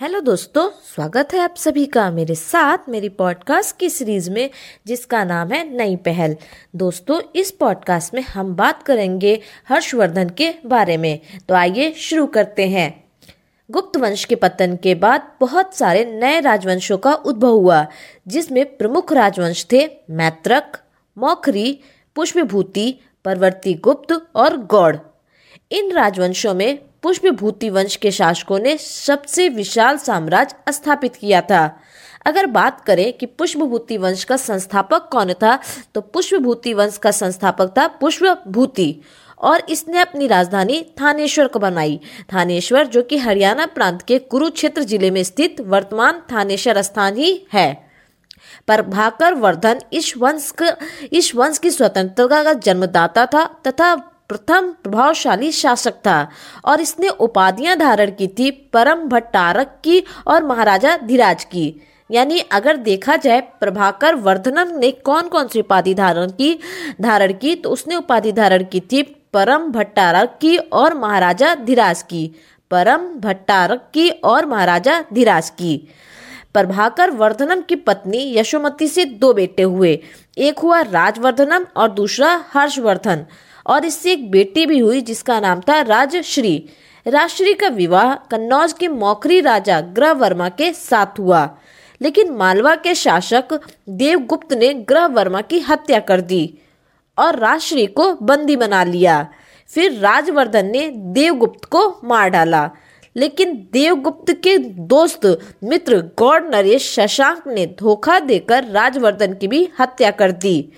Hello दोस्तों, स्वागत है आप सभी का मेरे साथ मेरी पॉडकास्ट की सीरीज़ में, जिसका नाम है नई पहल। दोस्तों, इस पॉडकास्ट में हम बात करेंगे हर्षवर्धन के बारे में। तो आइए शुरू करते हैं। गुप्त वंश के पतन के बाद बहुत सारे नए राजवंशों का उद्भव हुआ, जिसमें प्रमुख राजवंश थे मैत्रक, मौखरी, पुष्पभूति, परवर्ती गुप्त और गौड़। इन राजवंशों में पुष्पभूति वंश के शासकों ने सबसे विशाल साम्राज्य स्थापित किया था। अगर बात करें कि पुष्पभूति वंश का संस्थापक कौन था तो पुष्पभूति वंश का संस्थापक था पुष्पभूति और इसने अपनी राजधानी थानेश्वर को बनाई। थानेश्वर, जो कि हरियाणा प्रांत के कुरुक्षेत्र ज़िले में स्थित वर्तमान थानेश्वर स्थान ही है। प्रभाकर वर्धन इस वंश इस वंश की स्वतंत्रता का जन्मदाता था तथा प्रथम प्रभावशाली शासक था और इसने उपाधियाँ धारण की थी, परम भट्टारक की और महाराजा धीराज की। यानी अगर देखा जाए प्रभाकर वर्धनन ने कौन कौन सी उपाधि धारण की धारण की तो उसने उपाधि धारण की थी परम भट्टारक की और महाराजा धीराज की। परम भट्टारक की और महाराजा धीराज की। प्रभाकर वर्धनम की पत्नी यशोमती से दो बेटे हुए। एक हुआ राजवर्धनम और दूसरा हर्षवर्धन। और इससे एक बेटी भी हुई जिसका नाम था राजश्री। राजश्री का विवाह कन्नौज के मौखरी राजा ग्रह वर्मा के साथ हुआ। लेकिन मालवा के शासक देवगुप्त ने ग्रह वर्मा की हत्या कर दी और राजश्री को बंदी बना लिया। फिर राजवर्धन ने देवगुप्त को मार डाला। लेकिन देवगुप्त के दोस्त मित्र गौड़ नरेश शशांक ने धोखा देकर राजवर्धन की भी हत्या कर दी।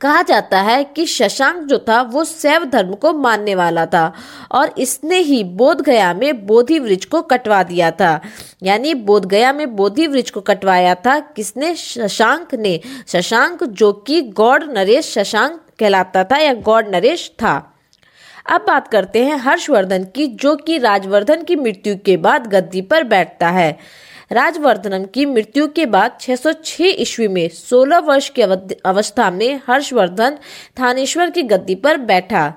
कहा जाता है कि शशांक जो था, वो शैव धर्म को मानने वाला था और इसने ही बोध गया में बोधि वृक्ष को कटवा दिया था। यानी बोध गया में बोधि वृक्ष को कटवाया था, किसने? शशांक ने। शशांक जो कि गौड़ नरेश शशांक कहलाता था या गौड़ नरेश था। अब बात करते हैं हर्षवर्धन की, जो कि राजवर्धन की मृत्यु के बाद गद्दी पर बैठता है। राजवर्धनम की मृत्यु के बाद 606 ईस्वी में 16 वर्ष की अवस्था में हर्षवर्धन थानेश्वर की गद्दी पर बैठा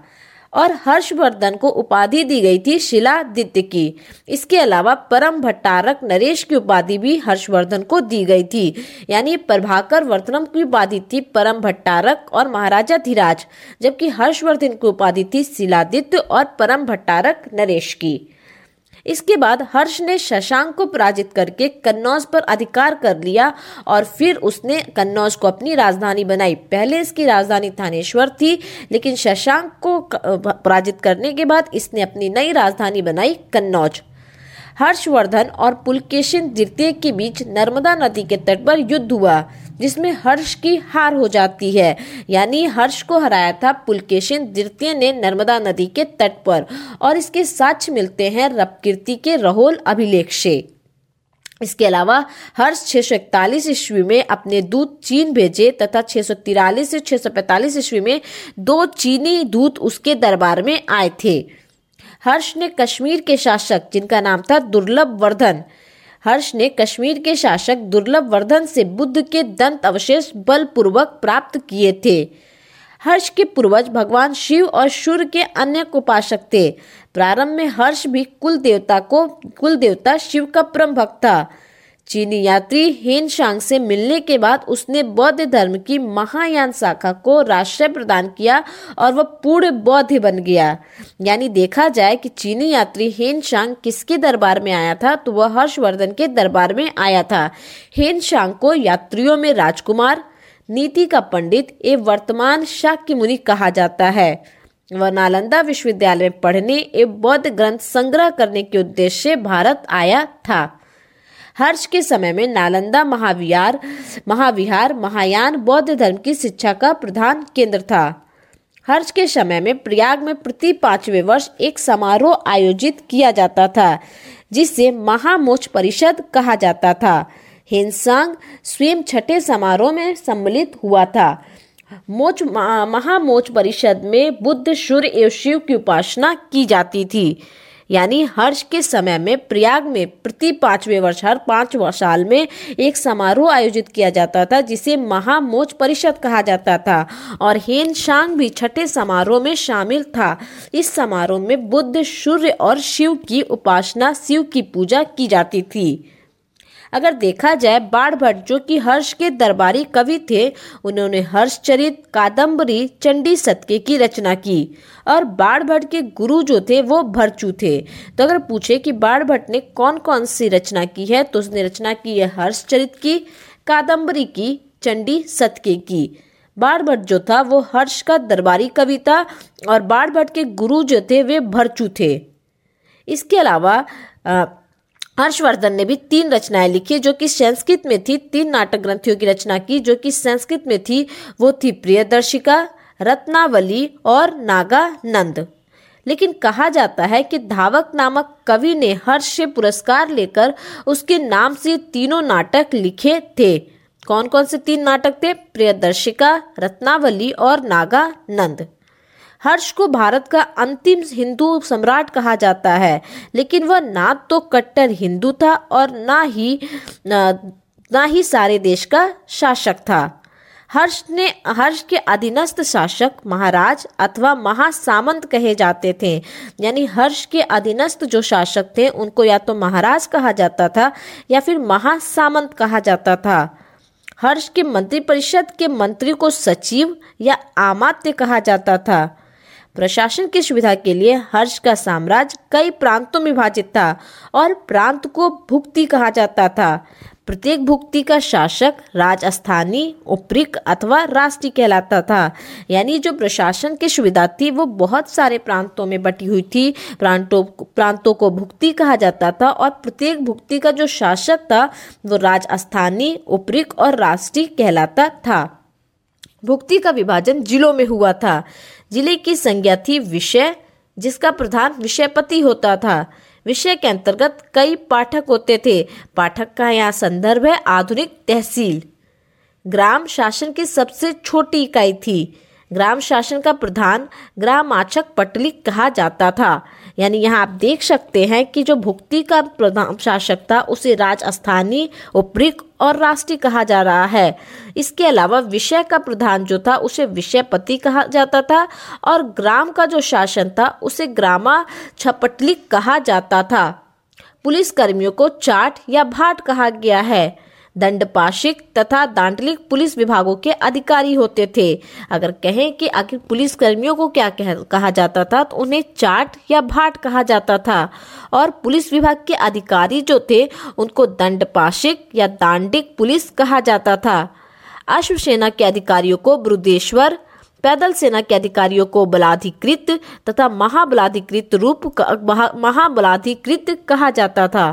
और हर्षवर्धन को उपाधि दी गई थी शिलादित्य की। इसके अलावा परम भट्टारक नरेश की उपाधि भी हर्षवर्धन को दी गई थी। यानी प्रभाकर वर्धनम की उपाधि थी परम भट्टारक और महाराजा धीराज, जबकि हर्षवर्धन की उपाधि थी शिलादित्य और परम भट्टारक नरेश की। इसके बाद हर्ष ने शशांक को पराजित करके कन्नौज पर अधिकार कर लिया और फिर उसने कन्नौज को अपनी राजधानी बनाई। पहले इसकी राजधानी थानेश्वर थी, लेकिन शशांक को पराजित करने के बाद इसने अपनी नई राजधानी बनाई कन्नौज। हर्षवर्धन और पुलकेशिन द्वितीय के बीच नर्मदा नदी के तट पर युद्ध हुआ। जिसमें हर्ष की हार हो जाती है। यानी हर्ष को हराया था पुलकेशिन द्वितीय ने नर्मदा नदी के तट पर और इसके साक्ष्य मिलते हैं रपकीर्ति के रहोल अभिलेख से इसके अलावा हर्ष छह सौ इकतालीस ईस्वी में अपने दूत चीन भेजे तथा छह सौ तिरालीस से छह सौ पैतालीस ईस्वी में दो चीनी दूत उसके दरबार में आए थे। हर्ष ने कश्मीर के शासक, जिनका नाम था दुर्लभ वर्धन हर्ष ने कश्मीर के शासक दुर्लभ वर्धन से बुद्ध के दंत अवशेष बलपूर्वक प्राप्त किए थे। हर्ष के पूर्वज भगवान शिव और सूर्य के अन्य उपासक थे। प्रारंभ में हर्ष भी कुल देवता को कुल देवता शिव का परम भक्त था। चीनी यात्री हेन शांग से मिलने के बाद उसने बौद्ध धर्म की महायान शाखा को राष्ट्र प्रदान किया और वह पूर्ण बौद्ध बन गया। यानी देखा जाए कि चीनी यात्री हेन शांग किसके दरबार में आया था तो वह हर्षवर्धन के दरबार में आया था। हेन शांग को यात्रियों में राजकुमार, नीति का पंडित एवं वर्तमान शाक्य मुनि कहा जाता है। वह नालंदा विश्वविद्यालय में पढ़ने एवं बौद्ध ग्रंथ संग्रह करने के उद्देश्य से भारत आया था। हर्ष के समय में नालंदा महाविहार महाविहार, महायान बौद्ध धर्म की शिक्षा का प्रधान केंद्र था। हर्ष के समय में प्रयाग में प्रति पाँचवें वर्ष एक समारोह आयोजित किया जाता था, जिसे महामोच परिषद कहा जाता था। हिंसांग स्वयं छठे समारोह में सम्मिलित हुआ था। मोच महामोच परिषद में बुद्ध, सूर्य एवं शिव की उपासना की जाती थी। यानी हर्ष के समय में प्रयाग में प्रति पाँचवें वर्ष, हर पाँच साल में एक समारोह आयोजित किया जाता था, जिसे महामोच परिषद कहा जाता था। और हेन शांग भी छठे समारोह में शामिल था। इस समारोह में बुद्ध, सूर्य और शिव की उपासना, शिव की पूजा की जाती थी। अगर देखा जाए बाढ़ भट्ट जो कि हर्ष के दरबारी कवि थे, उन्होंने हर्षचरित कादम्बरी चंडी सत्के की रचना की। और बाढ़ भट्ट के गुरु जो थे, वो भरचू थे। तो अगर पूछे कि बाढ़ भट्ट ने कौन कौन सी रचना की है तो उसने रचना की है हर्षचरित की कादम्बरी की, चंडी सतके की। बाढ़ भट्ट जो था, वो हर्ष का दरबारी कवि था और बाढ़ भट्ट के गुरु जो थे, वे भरचू थे। इसके अलावा हर्षवर्धन ने भी तीन रचनाएँ लिखी, जो कि संस्कृत में थी, तीन नाटक ग्रंथियों की रचना की, जो कि संस्कृत में थी, वो थी प्रियदर्शिका, रत्नावली और नागानंद। लेकिन कहा जाता है कि धावक नामक कवि ने हर्ष से पुरस्कार लेकर उसके नाम से तीनों नाटक लिखे थे। कौन कौन से तीन नाटक थे? प्रियदर्शिका, रत्नावली और नागानंद। हर्ष को भारत का अंतिम हिंदू सम्राट कहा जाता है। लेकिन वह ना तो कट्टर हिंदू था और ना ही ना ही सारे देश का शासक था। हर्ष ने, हर्ष के अधीनस्थ शासक महाराज अथवा महासामंत कहे जाते थे। यानी हर्ष के अधीनस्थ जो शासक थे, उनको या तो महाराज कहा जाता था या फिर महासामंत कहा जाता था। हर्ष के मंत्रिपरिषद के मंत्री को सचिव या आमात्य कहा जाता था। प्रशासन की सुविधा के लिए हर्ष का साम्राज्य कई प्रांतों में विभाजित था और प्रांत को भुक्ति कहा जाता था। प्रत्येक भुक्ति का शासक राजस्थानी, उपरिक अथवा राष्ट्रीय कहलाता था। यानी जो प्रशासन की सुविधा थी, वो बहुत सारे प्रांतों में बटी हुई थी। प्रांतों प्रांतों को भुक्ति कहा जाता था और प्रत्येक भुक्ति का जो शासक था, वो राजस्थानी, उपरिक और राष्ट्रीय कहलाता था। भुक्ति का विभाजन जिलों में हुआ था। ज़िले की संज्ञा थी विषय, जिसका प्रधान विषयपति होता था। विषय के अंतर्गत कई पाठक होते थे। पाठक का यहाँ संदर्भ है आधुनिक तहसील। ग्राम शासन की सबसे छोटी इकाई थी। ग्राम शासन का प्रधान ग्राम आचक पटली कहा जाता था। यानी यहाँ आप देख सकते हैं कि जो भुक्ति का प्रधान शासक था, उसे राजस्थानी, उपरिक और राष्ट्रीय कहा जा रहा है। इसके अलावा विषय का प्रधान जो था, उसे विषयपति कहा जाता था और ग्राम का जो शासन था, उसे ग्रामा छपटली कहा जाता था। पुलिस कर्मियों को चाट या भाट कहा गया है। दंडपाशिक तथा दांडलिक पुलिस विभागों के अधिकारी होते थे। अगर कहें कि आखिर पुलिस कर्मियों को क्या कह, कहा जाता था तो उन्हें चाट या भाट कहा जाता था। और पुलिस विभाग के अधिकारी जो थे उनको दंडपाशिक या दांडिक पुलिस कहा जाता था। अश्व सेना के अधिकारियों को ब्रुदेश्वर पैदल सेना के अधिकारियों को बलाधिकृत तथा महाबलाधिकृत रूप महाबलाधिकृत कहा जाता था।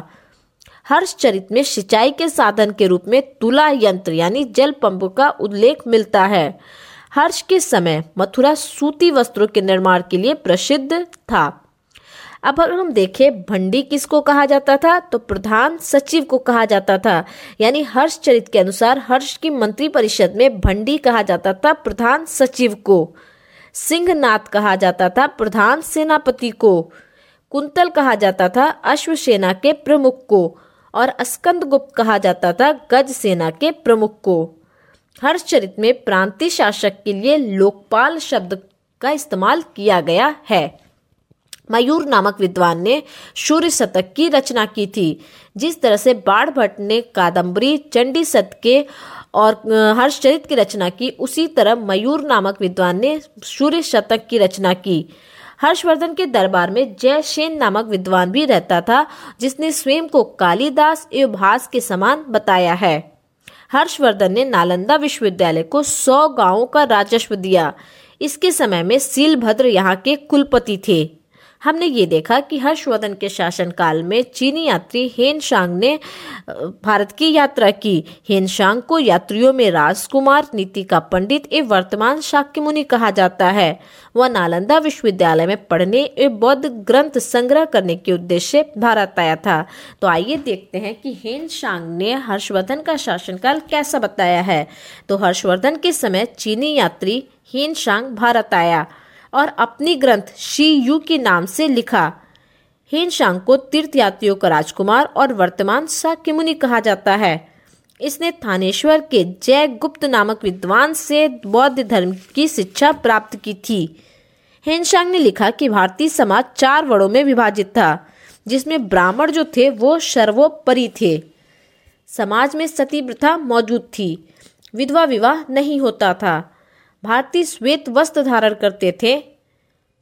हर्ष चरित में सिंचाई के साधन के रूप में तुला यंत्र यानी जल पंप का उल्लेख मिलता है। हर्ष के समय मथुरा सूती वस्त्रों के निर्माण के लिए प्रसिद्ध था। अब अगर हम देखें, भंडी किसको कहा जाता था? तो प्रधान सचिव को कहा जाता था। यानी हर्ष चरित के अनुसार हर्ष की मंत्री परिषद में भंडी कहा जाता था प्रधान सचिव को। सिंहनाथ कहा जाता था प्रधान सेनापति को। कुंतल कहा जाता था अश्वसेना के प्रमुख को। और अस्कंद गुप्त कहा जाता था गज सेना के प्रमुख को। हर्षचरित में प्रांतीय शासक के लिए लोकपाल शब्द का इस्तेमाल किया गया है। मयूर नामक विद्वान ने सूर्य शतक की रचना की थी, जिस तरह से बाढ़ भट्ट ने कादम्बरी चंडी के और हर्षचरित की रचना की, उसी तरह मयूर नामक विद्वान ने सूर्य शतक की रचना की। हर्षवर्धन के दरबार में जयसेन नामक विद्वान भी रहता था, जिसने स्वयं को कालिदास एवं भास के समान बताया है। हर्षवर्धन ने नालंदा विश्वविद्यालय को सौ गाँवों का राजस्व दिया। इसके समय में सीलभद्र यहाँ के कुलपति थे। हमने ये देखा कि हर्षवर्धन के शासनकाल में चीनी यात्री हेन शांग ने भारत की यात्रा की। हेन शांग को यात्रियों में राजकुमार, नीति का पंडित एवं वर्तमान शाक्य मुनि कहा जाता है। वह नालंदा विश्वविद्यालय में पढ़ने एवं बौद्ध ग्रंथ संग्रह करने के उद्देश्य भारत आया था। तो आइए देखते हैं कि हेन शांग ने हर्षवर्धन का शासनकाल कैसा बताया है। तो हर्षवर्धन के समय चीनी यात्री हेन शांग भारत आया। और अपनी ग्रंथ शी यू के नाम से लिखा। हेन शांग को तीर्थयात्रियों का राजकुमार और वर्तमान शाक्य मुनि कहा जाता है। इसने थानेश्वर के जय गुप्त नामक विद्वान से बौद्ध धर्म की शिक्षा प्राप्त की थी। हेनशांग ने लिखा कि भारतीय समाज चार वर्णों में विभाजित था, जिसमें ब्राह्मण जो थे वो सर्वोपरि थे। समाज में सती प्रथा मौजूद थी। विधवा विवाह नहीं होता था। भारतीय श्वेत वस्त्र धारण करते थे।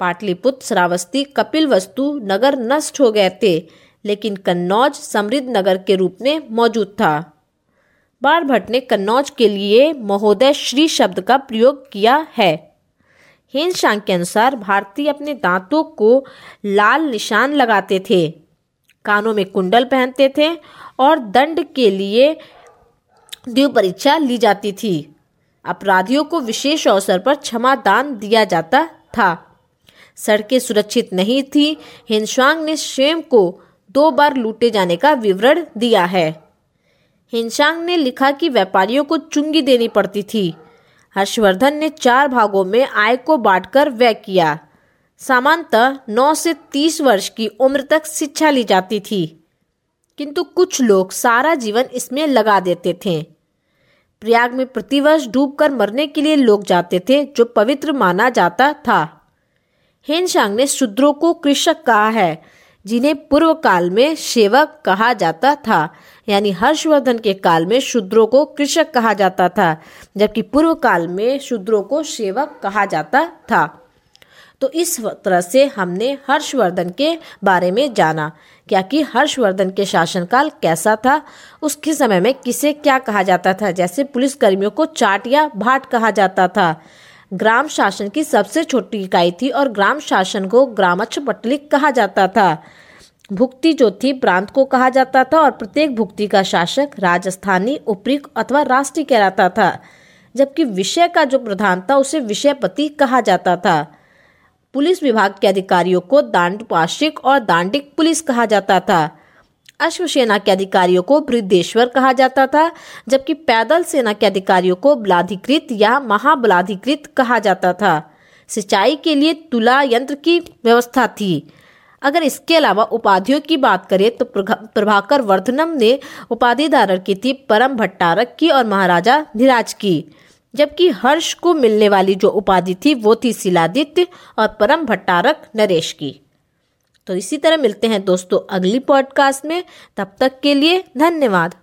पाटलिपुत्र, श्रावस्ती, कपिल वस्तु, नगर नष्ट हो गए थे, लेकिन कन्नौज समृद्ध नगर के रूप में मौजूद था। बार भट्ट ने कन्नौज के लिए महोदय श्री शब्द का प्रयोग किया है। हेन शांग के अनुसार भारतीय अपने दांतों को लाल निशान लगाते थे, कानों में कुंडल पहनते थे और दंड के लिए द्वीप परीक्षा ली जाती थी। अपराधियों को विशेष अवसर पर क्षमा दान दिया जाता था। सड़कें सुरक्षित नहीं थी। हिंशांग ने स्वयं को दो बार लूटे जाने का विवरण दिया है। हिंशांग ने लिखा कि व्यापारियों को चुंगी देनी पड़ती थी। हर्षवर्धन ने चार भागों में आय को बांटकर व्यय किया। सामान्यतः नौ से तीस वर्ष की उम्र तक शिक्षा ली जाती थी। किंतु कुछ लोग सारा जीवन इसमें लगा देते थे। प्रयाग में प्रतिवर्ष डूबकर मरने के लिए लोग जाते थे, जो पवित्र माना जाता था। हेनशांग ने शूद्रों को कृषक कहा है, जिन्हें पूर्व काल में सेवक कहा जाता था, यानी हर्षवर्धन के काल में शूद्रों को कृषक कहा जाता था, जबकि पूर्व काल में शूद्रों को सेवक कहा जाता था। तो इस तरह से हमने हर्षवर्धन के बारे में जाना, क्या कि हर्षवर्धन के शासनकाल कैसा था, उसके समय में किसे क्या कहा जाता था, जैसे पुलिस कर्मियों को चाट या भाट कहा जाता था। ग्राम शासन की सबसे छोटी इकाई थी और ग्राम शासन को ग्रामच्छ पटलिक कहा जाता था। भुक्ति जो थी, प्रांत को कहा जाता था और प्रत्येक भुक्ति का शासक राजस्थानी, उपरिक अथवा राष्ट्रीय कहलाता था, जबकि विषय का जो प्रधान था, उसे विषयपति कहा जाता था। पुलिस विभाग के अधिकारियों को दांडपाशिक और दांडिक पुलिस कहा जाता था। अश्वसेना के अधिकारियों को वृद्धेश्वर कहा जाता था, जबकि पैदल सेना के अधिकारियों को बलाधिकृत या महाबलाधिकृत कहा जाता था। सिंचाई के लिए तुला यंत्र की व्यवस्था थी। अगर इसके अलावा उपाधियों की बात करें तो प्रभाकर वर्धनम ने उपाधि धारण की थी परम भट्टारक की और महाराजा धीराज की। जबकि हर्ष को मिलने वाली जो उपाधि थी, वो थी शिलादित्य और परम भट्टारक नरेश की। तो इसी तरह मिलते हैं दोस्तों अगली पॉडकास्ट में। तब तक के लिए धन्यवाद।